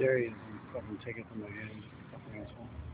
He is. Fucking take it from my hand. Fucking asshole.